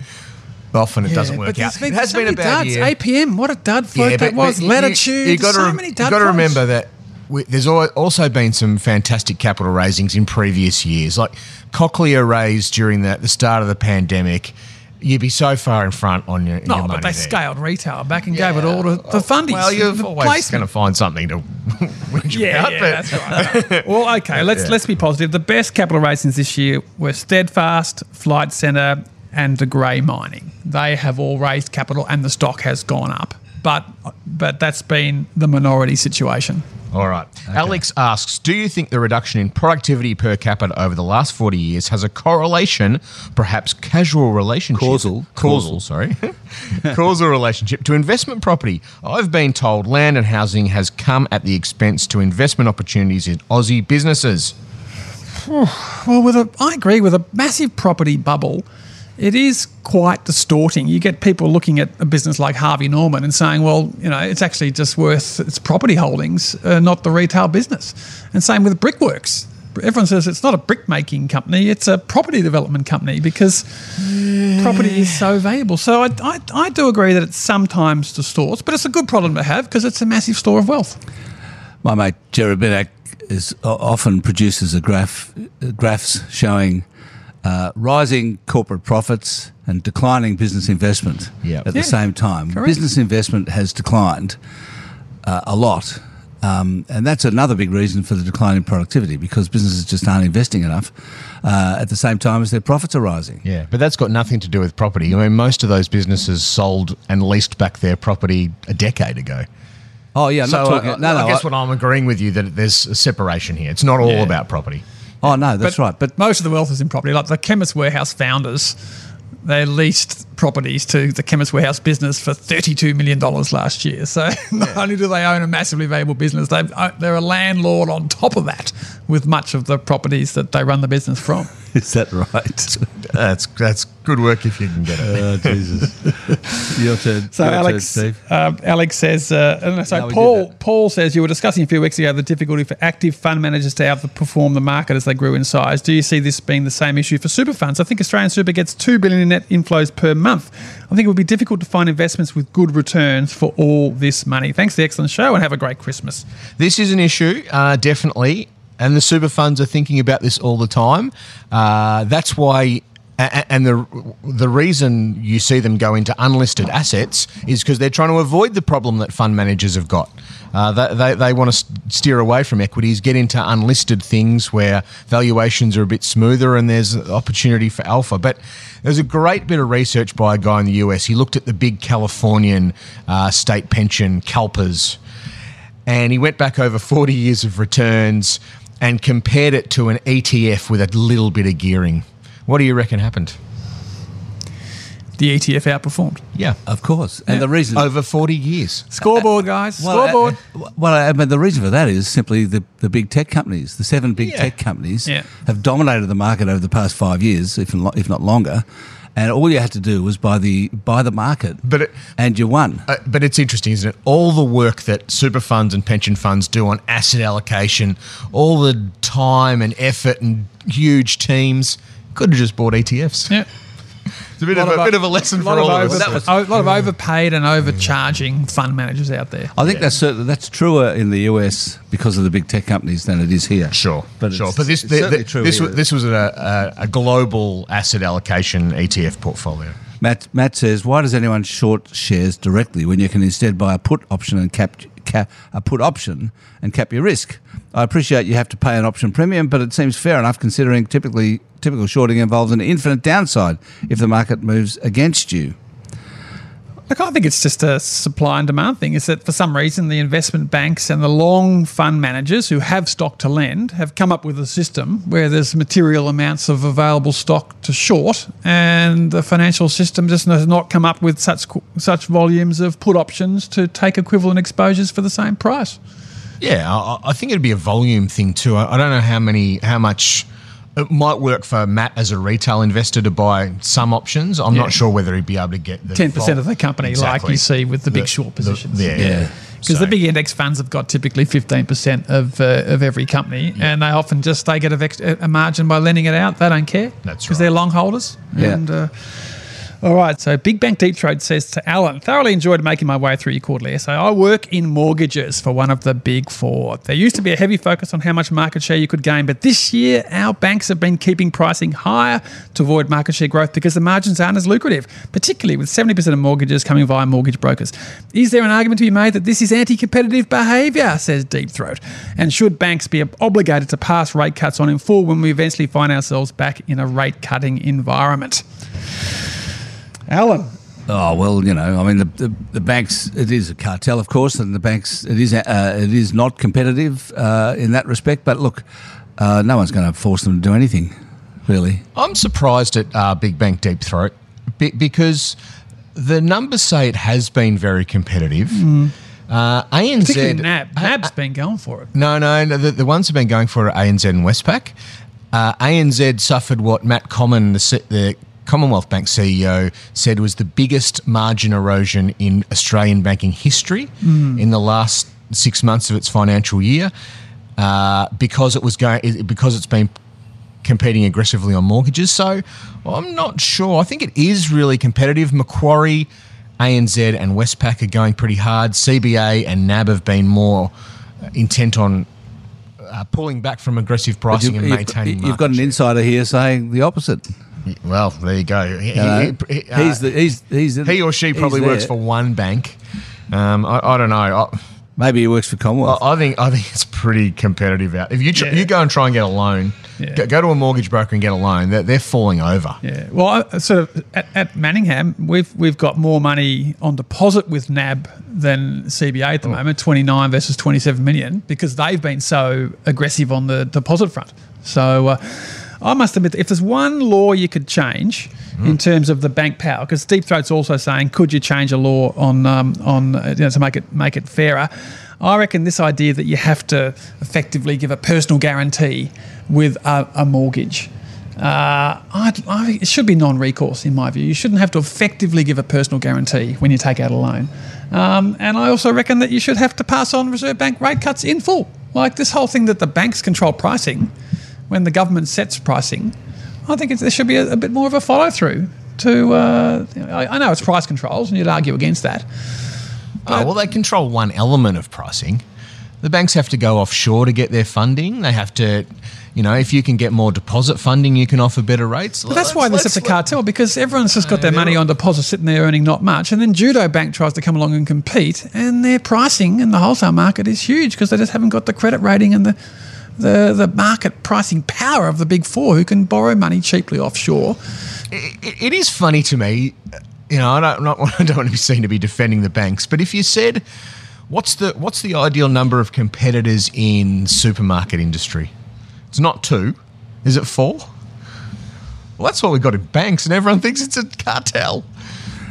often it doesn't work out. been it has so been a bad duds. year. APM, what a dud float that was. you- Latitude, You, got so to many dud got to remember that we, there's also been some fantastic capital raisings in previous years. Like Cochlear raised during the, the start of the pandemic. You'd be so far in front on your, No, your but they there. scaled retail back and gave it all to the fundies. Well, you're the always going to find something to whinge Yeah, about. yeah, that's right. well, okay, let's let's be positive. The best capital raisings this year were Steadfast, Flight Centre, and De Grey Mining. They have all raised capital, and the stock has gone up. But but that's been the minority situation. All right. Alex asks Do you think the reduction in productivity per capita over the last 40 years has a correlation, perhaps casual relationship? Causal. Causal, sorry. Causal relationship to investment property. I've been told land and housing has come at the expense to investment opportunities in Aussie businesses. Well, with a, I agree with a massive property bubble. It is quite distorting. You get people looking at a business like Harvey Norman and saying, "Well, you know, it's actually just worth its property holdings, uh, not the retail business." And same with Brickworks. Everyone says it's not a brick making company; it's a property development company because property is so valuable. So I, I, I do agree that it sometimes distorts, but it's a good problem to have because it's a massive store of wealth. My mate Jerry Minack is often produces a graph uh, graphs showing uh, rising corporate profits and declining business investment Yep. at the same time. correct. Business investment has declined uh, a lot. Um, and that's another big reason for the decline in productivity because businesses just aren't investing enough uh, at the same time as their profits are rising. Yeah, but that's got nothing to do with property. I mean, most of those businesses sold and leased back their property a decade ago. Oh, yeah, I'm so not talking. uh, no, no. I guess I- what I'm agreeing with you that there's a separation here. It's not all Yeah. about property. Oh, no, that's But right. But most of the wealth is in property. Like the Chemist Warehouse founders, they leased properties to the Chemist Warehouse business for $32 million last year. So not only do they own a massively valuable business, uh, they're a landlord on top of that with much of the properties that they run the business from. is that right? That's that's good work if you can get it. oh, Jesus. Your turn. So Your turn, Alex, Steve. uh, Alex says, uh, so No, Paul. Paul says you were discussing a few weeks ago the difficulty for active fund managers to outperform the market as they grew in size. Do you see this being the same issue for super funds? I think Australian Super gets two billion in net inflows per month. I think it would be difficult to find investments with good returns for all this money. Thanks for the excellent show and have a great Christmas. This is an issue, uh, definitely, and the super funds are thinking about this all the time. Uh, that's why. And the the reason you see them go into unlisted assets is because they're trying to avoid the problem that fund managers have got. Uh, they, they, they want to steer away from equities, get into unlisted things where valuations are a bit smoother and there's opportunity for alpha. But there's a great bit of research by a guy in the US. He looked at the big Californian uh, state pension, CalPERS, and he went back over 40 years of returns and compared it to an ETF with a little bit of gearing. What do you reckon happened? The ETF outperformed. Yeah. Of course. And the reason. Over 40 years. Scoreboard, guys. Well, Scoreboard. uh, well, I mean, the reason for that is simply the, the big tech companies. The seven big Yeah. tech companies Yeah. have dominated the market over the past five years, if, lo- if not longer. And all you had to do was buy the buy the market, But it- and you won. Uh, but it's interesting, isn't it? All the work that super funds and pension funds do on asset allocation, all the time and effort and huge teams, could have just bought ETFs. yeah. It's a bit, of, a, bit of a lesson lot for all of of us. over- a lot of overpaid and overcharging fund managers out there. I think that's certain, that's truer in the US because of the big tech companies than it is here. Sure, but sure. it's- But this it's the, certainly the- true this was, this was a, a, a global asset allocation ETF portfolio. Matt, Matt says, why does anyone short shares directly when you can instead buy a put option and cap, cap a put option and cap your risk? I appreciate you have to pay an option premium, but it seems fair enough considering typically typical shorting involves an infinite downside if the market moves against you. Look, I think it's just a supply and demand thing. Is that for some reason the investment banks and the long fund managers who have stock to lend have come up with a system where there's material amounts of available stock to short, and the financial system just has not come up with such such volumes of put options to take equivalent exposures for the same price. Yeah, I, I think it'd be a volume thing too. I, I don't know how many, how much. It might work for Matt as a retail investor to buy some options. I'm Yeah. not sure whether he'd be able to get the Ten percent vol- of the company, like you see with the big short the- positions. yeah, Yeah. Because So- the big index funds have got typically 15% of, uh, of every company, and they often just they get a, vex- a margin by lending it out. They don't care. That's Because right. they're long holders. Yeah. And, uh, all right. So Big Bank Deep Throat says to Alan, thoroughly enjoyed making my way through your quarterly essay. I work in mortgages for one of the big four. There used to be a heavy focus on how much market share you could gain, but this year our banks have been keeping pricing higher to avoid market share growth because the margins aren't as lucrative, particularly with 70% of mortgages coming via mortgage brokers. Is there an argument to be made that this is anti competitive behaviour, says Deep Throat? And should banks be obligated to pass rate cuts on in full when we eventually find ourselves back in a rate cutting environment? Alan. Oh well, you know, I mean, the, the, the banks. It is a cartel, of course, and the banks. It is uh, it is not competitive uh, in that respect. But look, uh, no one's going to force them to do anything, really. I'm surprised at uh, Big Bank Deep Throat be- because the numbers say it has been very competitive. Uh, Particularly ANZ. NAB. NAB's been going for it. No, no, no the, the ones who've been going for it are ANZ and Westpac. Uh, ANZ suffered what Matt Comyn, the, the Commonwealth Bank CEO, said was the biggest margin erosion in Australian banking history in the last six months of its financial year uh, because it was going because it's been competing aggressively on mortgages. So well, I'm not sure. I think it is really competitive. Macquarie, ANZ, and Westpac are going pretty hard. CBA and NAB have been more uh, intent on uh, pulling back from aggressive pricing and you've, maintaining. you've got an insider here saying the opposite. Well, there you go. He, know, he- he- uh, he's the he's he's he or she probably works for one bank. Um, I, I don't know. I, Maybe he works for Commonwealth. I think I think it's pretty competitive out. If you tr- Yeah. you go and try and get a loan, Yeah. go, go to a mortgage broker and get a loan, they're, they're falling over. Yeah. Well, I, sort of at, at Manningham, we've we've got more money on deposit with NAB than CBA at the moment, 29 versus 27 million, because they've been so aggressive on the deposit front. So uh, I must admit, if there's one law you could change in terms of the bank power, because Deep Throat's also saying, could you change a law on um, on uh, you know, to make it make it fairer? I reckon this idea that you have to effectively give a personal guarantee with a, a mortgage. Uh, I'd, I, it should be non-recourse in my view. You shouldn't have to effectively give a personal guarantee when you take out a loan. Um, and I also reckon that you should have to pass on Reserve Bank rate cuts in full. Like this whole thing that the banks control pricing when the government sets pricing. I think it's, there should be a, a bit more of a follow through. To uh, I, I know it's price controls, and you'd argue against that. Oh, well, they control one element of pricing. The banks have to go offshore to get their funding. They have to, you know, if you can get more deposit funding, you can offer better rates. But that's why there's such a cartel because everyone's just got their money on deposit sitting there earning not much, and then Judo Bank tries to come along and compete, and their pricing in the wholesale market is huge because they just haven't got the credit rating and the the the market pricing power of the big four who can borrow money cheaply offshore. It, it is funny to me, you know. I don't, not, I don't want to be seen to be defending the banks, but if you said, "What's the what's the ideal number of competitors in supermarket industry?" It's not two. Is it four? Well, that's what we've got in banks, and everyone thinks it's a cartel,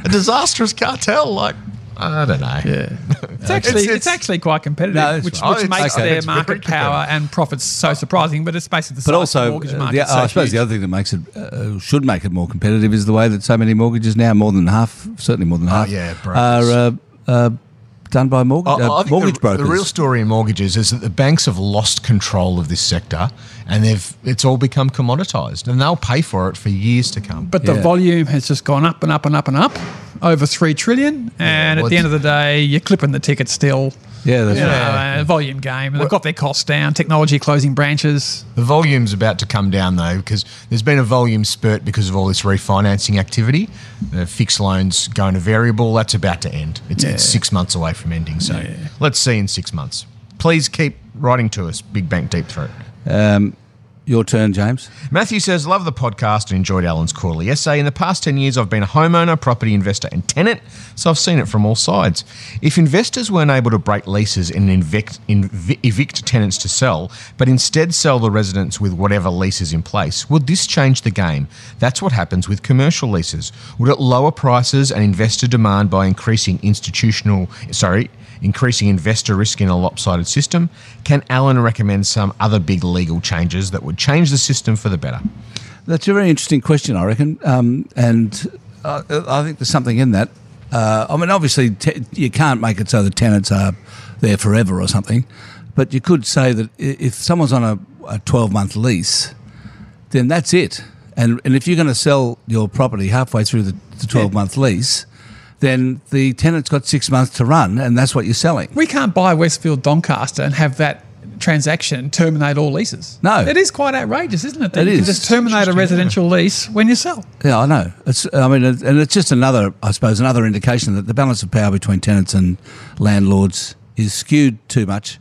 a disastrous cartel. Like I don't know. Yeah, it's actually it's, it's- actually quite competitive, No, which, right. which Oh, makes okay. their It's market power and profits so surprising. But it's basically the But size also, of the mortgage uh, market. the, is so I suppose huge. the other thing that makes it uh, should make it more competitive is the way that so many mortgages now, more than half, certainly more than half, yeah, brokers. are uh, uh, done by mortgage, I- uh, I think mortgage the, brokers. The real story in mortgages is that the banks have lost control of this sector, and they've it's all become commoditized, and they'll pay for it for years to come. But the volume has just gone up and up and up and up, over three trillion. And well, at the end of the day, you're clipping the ticket still. yeah, that's You know, right. uh, volume game. They've got their costs down. Technology closing branches. the volume's about to come down though, because there's been a volume spurt because of all this refinancing activity. The fixed loans going to variable, that's about to end. It's, it's six months away from ending. So let's see in six months. Please keep writing to us, Big Bank Deep Throat. Um, your turn, James. Matthew says, Love the podcast and enjoyed Alan's quarterly essay. In the past 10 years, I've been a homeowner, property investor, and tenant, so I've seen it from all sides. If investors weren't able to break leases and evict, evict tenants to sell, but instead sell the residents with whatever lease is in place, would this change the game? That's what happens with commercial leases. Would it lower prices and investor demand by increasing institutional, sorry, increasing investor risk in a lopsided system? Can Alan recommend some other big legal changes that would change the system for the better? That's a very interesting question, I reckon, um, and uh, I think there's something in that. Uh, I mean, obviously, te- you can't make it so the tenants are there forever or something, but you could say that if someone's on a, a 12 month lease, then that's it. And, and if you're going to sell your property halfway through the, the 12 month lease, then the tenant's got six months to run, and that's what you're selling. We can't buy Westfield Doncaster and have that transaction terminate all leases. No. It is quite outrageous, isn't it? That It you can just terminate a residential lease when you sell. Yeah, I know. It's, I mean, it- and it's just another, I suppose, another indication that the balance of power between tenants and landlords is skewed too much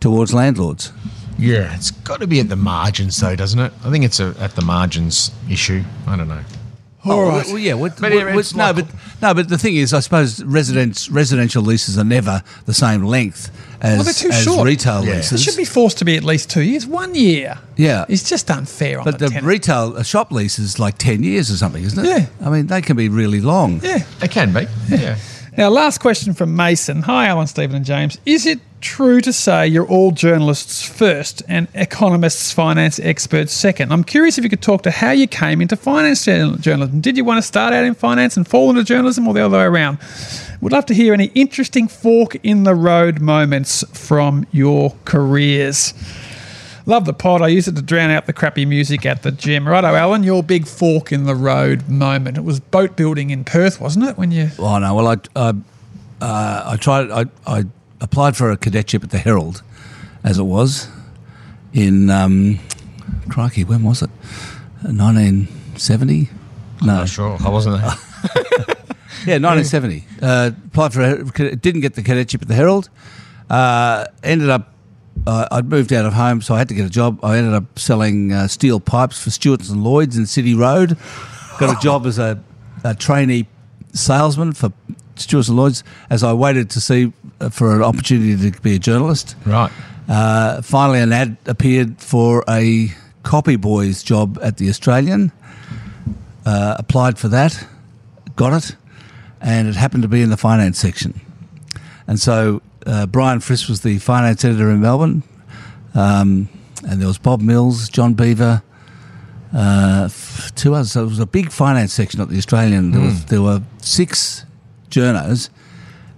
towards landlords. Yeah, it's got to be at the margins, though, doesn't it? I think it's a at the margins issue. I don't know. Oh, right. well, yeah. What, But what- it's what- no, like- but no, but the thing is, I suppose residents residential leases are never the same length as, Well, they're too as short. retail Yeah. It leases. should be forced to be at least two years. One year. Yeah. It's just unfair on but the, the retail a shop lease is like ten years or something, isn't it? Yeah. I mean, they can be really long. yeah. It can be. Yeah. Now, last question from Mason. Hi, Alan, Stephen, and James. Is it true to say you're all journalists first and economists, finance experts second? I'm curious if you could talk to how you came into finance journalism. Did you want to start out in finance and fall into journalism, or the other way around? Would love to hear any interesting fork in the road moments from your careers. Love the pod. I use it to drown out the crappy music at the gym. Righto, Alan, your big fork in the road moment. It was boat building in Perth, wasn't it? When you Oh no. Well, I I, uh, I tried. I, I applied for a cadetship at the Herald, as it was, in um, crikey. When was it? Nineteen seventy. No, Not sure. I wasn't there. Yeah, 1970. Uh, applied for, a, didn't get the cadetship at the Herald. Uh, ended up, uh, I'd moved out of home, so I had to get a job. I ended up selling uh, steel pipes for Stewart's and Lloyd's in City Road. Got a job as a, a trainee salesman for Stewart's and Lloyd's as I waited to see uh, for an opportunity to be a journalist. right. Uh, finally, an ad appeared for a copy boy's job at the Australian. Uh, applied for that, got it, and it happened to be in the finance section. And so uh, Brian Frith was the finance editor in Melbourne, um, and there was Bob Mills, John Beaver, uh, two others. So it was a big finance section at the Australian. There, was, there were six journos,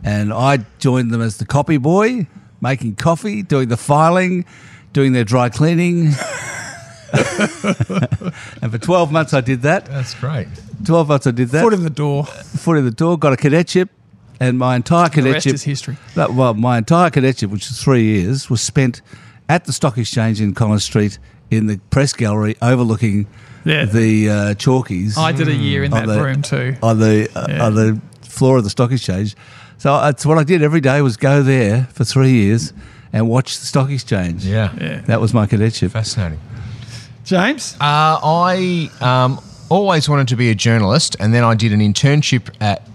and I joined them as the copy boy, making coffee, doing the filing, doing their dry cleaning. and for 12 months I did that. That's great. 12 months I did that. foot in the door, Foot in the door, got a cadetship, and my entire the rest cadetship. is history. That, well, my entire cadetship, which was three years, was spent at the Stock Exchange in Collins Street in the press gallery overlooking Yeah. the uh, chalkies I did a year in that the- room too. on the uh, Yeah. on the floor of the Stock Exchange. So that's what I did every day was go there for three years and watch the Stock Exchange. Yeah. Yeah. That was my cadetship. Fascinating. James, Uh, I um, always wanted to be a journalist, and then I did an internship at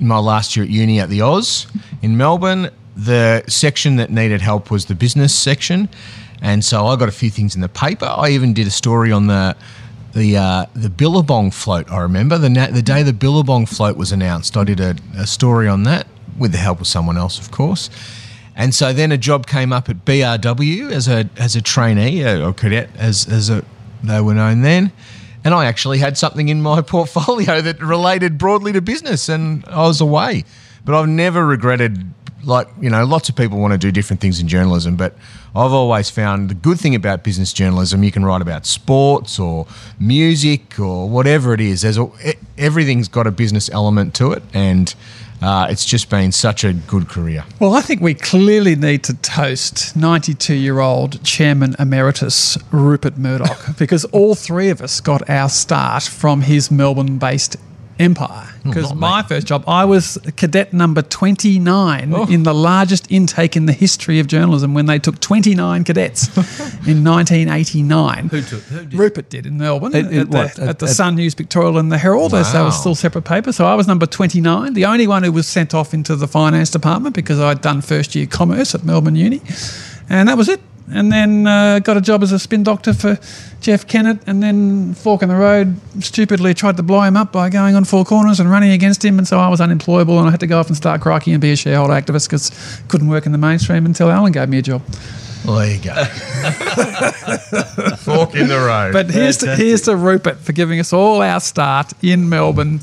my last year at uni at the Oz in Melbourne. The section that needed help was the business section, and so I got a few things in the paper. I even did a story on the the uh, the Billabong float. I remember the na- the day the Billabong float was announced. I did a, a story on that with the help of someone else, of course. And so then a job came up at BRW as a as a trainee uh, or cadet, as as a, they were known then. And I actually had something in my portfolio that related broadly to business, and I was away. But I've never regretted. Like you know, lots of people want to do different things in journalism, but I've always found the good thing about business journalism. You can write about sports or music or whatever it is. There's a, everything's got a business element to it, and uh, it's just been such a good career. well, I think we clearly need to toast 92 year old Chairman Emeritus Rupert Murdoch because all three of us got our start from his Melbourne based empire. Mm, because not my first job, I was cadet number 29 in the largest intake in the history of journalism when they took 29 cadets in 1989. Who took- who did? Rupert did in Melbourne In- in at, the, at, At- the Sun News Pictorial and the Herald. as They were still separate papers. So I was number 29, the only one who was sent off into the finance department because I'd done first year commerce at Melbourne Uni. And that was it. And then uh, got a job as a spin doctor for Jeff Kennett. And then Fork in the Road stupidly tried to blow him up by going on four corners and running against him. And so I was unemployable and I had to go off and start crikey and be a shareholder activist because couldn't work in the mainstream until Alan gave me a job. Well, there you go. Fork in the road. But here's to, here's to Rupert for giving us all our start in Melbourne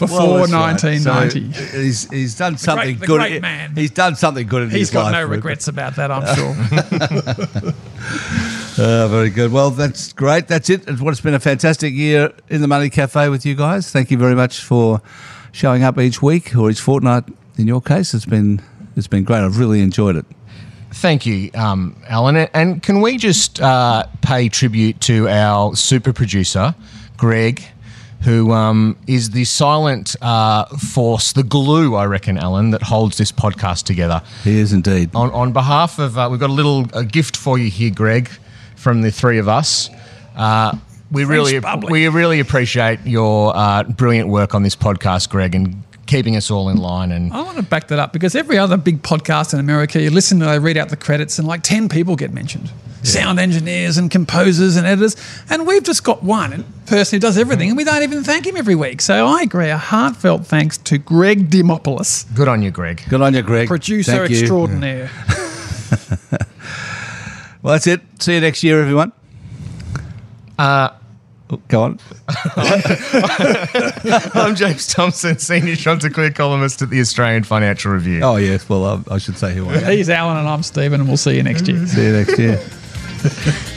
before Well, that's right. 1990. So he's, he's done something the good. great man. He's done something good in He's his got no Rupert. regrets about that, I'm sure. Uh, very good. Well, that's great. That's it. It's- It's been a fantastic year in the Money Cafe with you guys. Thank you very much for showing up each week or each fortnight. In your case, it's been it's been great. I've really enjoyed it. Thank you, um, Alan. And can we just uh, pay tribute to our super producer, Greg, who um, is the silent uh, force, the glue, I reckon, Alan, that holds this podcast together. He is indeed. On, on behalf of, uh, we've got a little a gift for you here, Greg, from the three of us. Uh, we really bubbly. we really appreciate your uh, brilliant work on this podcast, Greg, and keeping us all in line. And I want to back that up because every other big podcast in America, you listen to, they read out the credits, and like 10 people get mentioned sound engineers and composers and editors. And we've just got one person who does everything, and we don't even thank him every week. So I agree. A heartfelt thanks to Greg Dimopoulos, good on you, Greg. Good on you, Greg. producer Thank you. extraordinaire. Well, that's it. See you next year, everyone. Uh, go on. I'm James Thomson, senior Chanticleer columnist at the Australian Financial Review. Oh, yes. Well, I, I should say who I am. He's Alan, and I'm Stephen, and we'll see you next year. See you next year.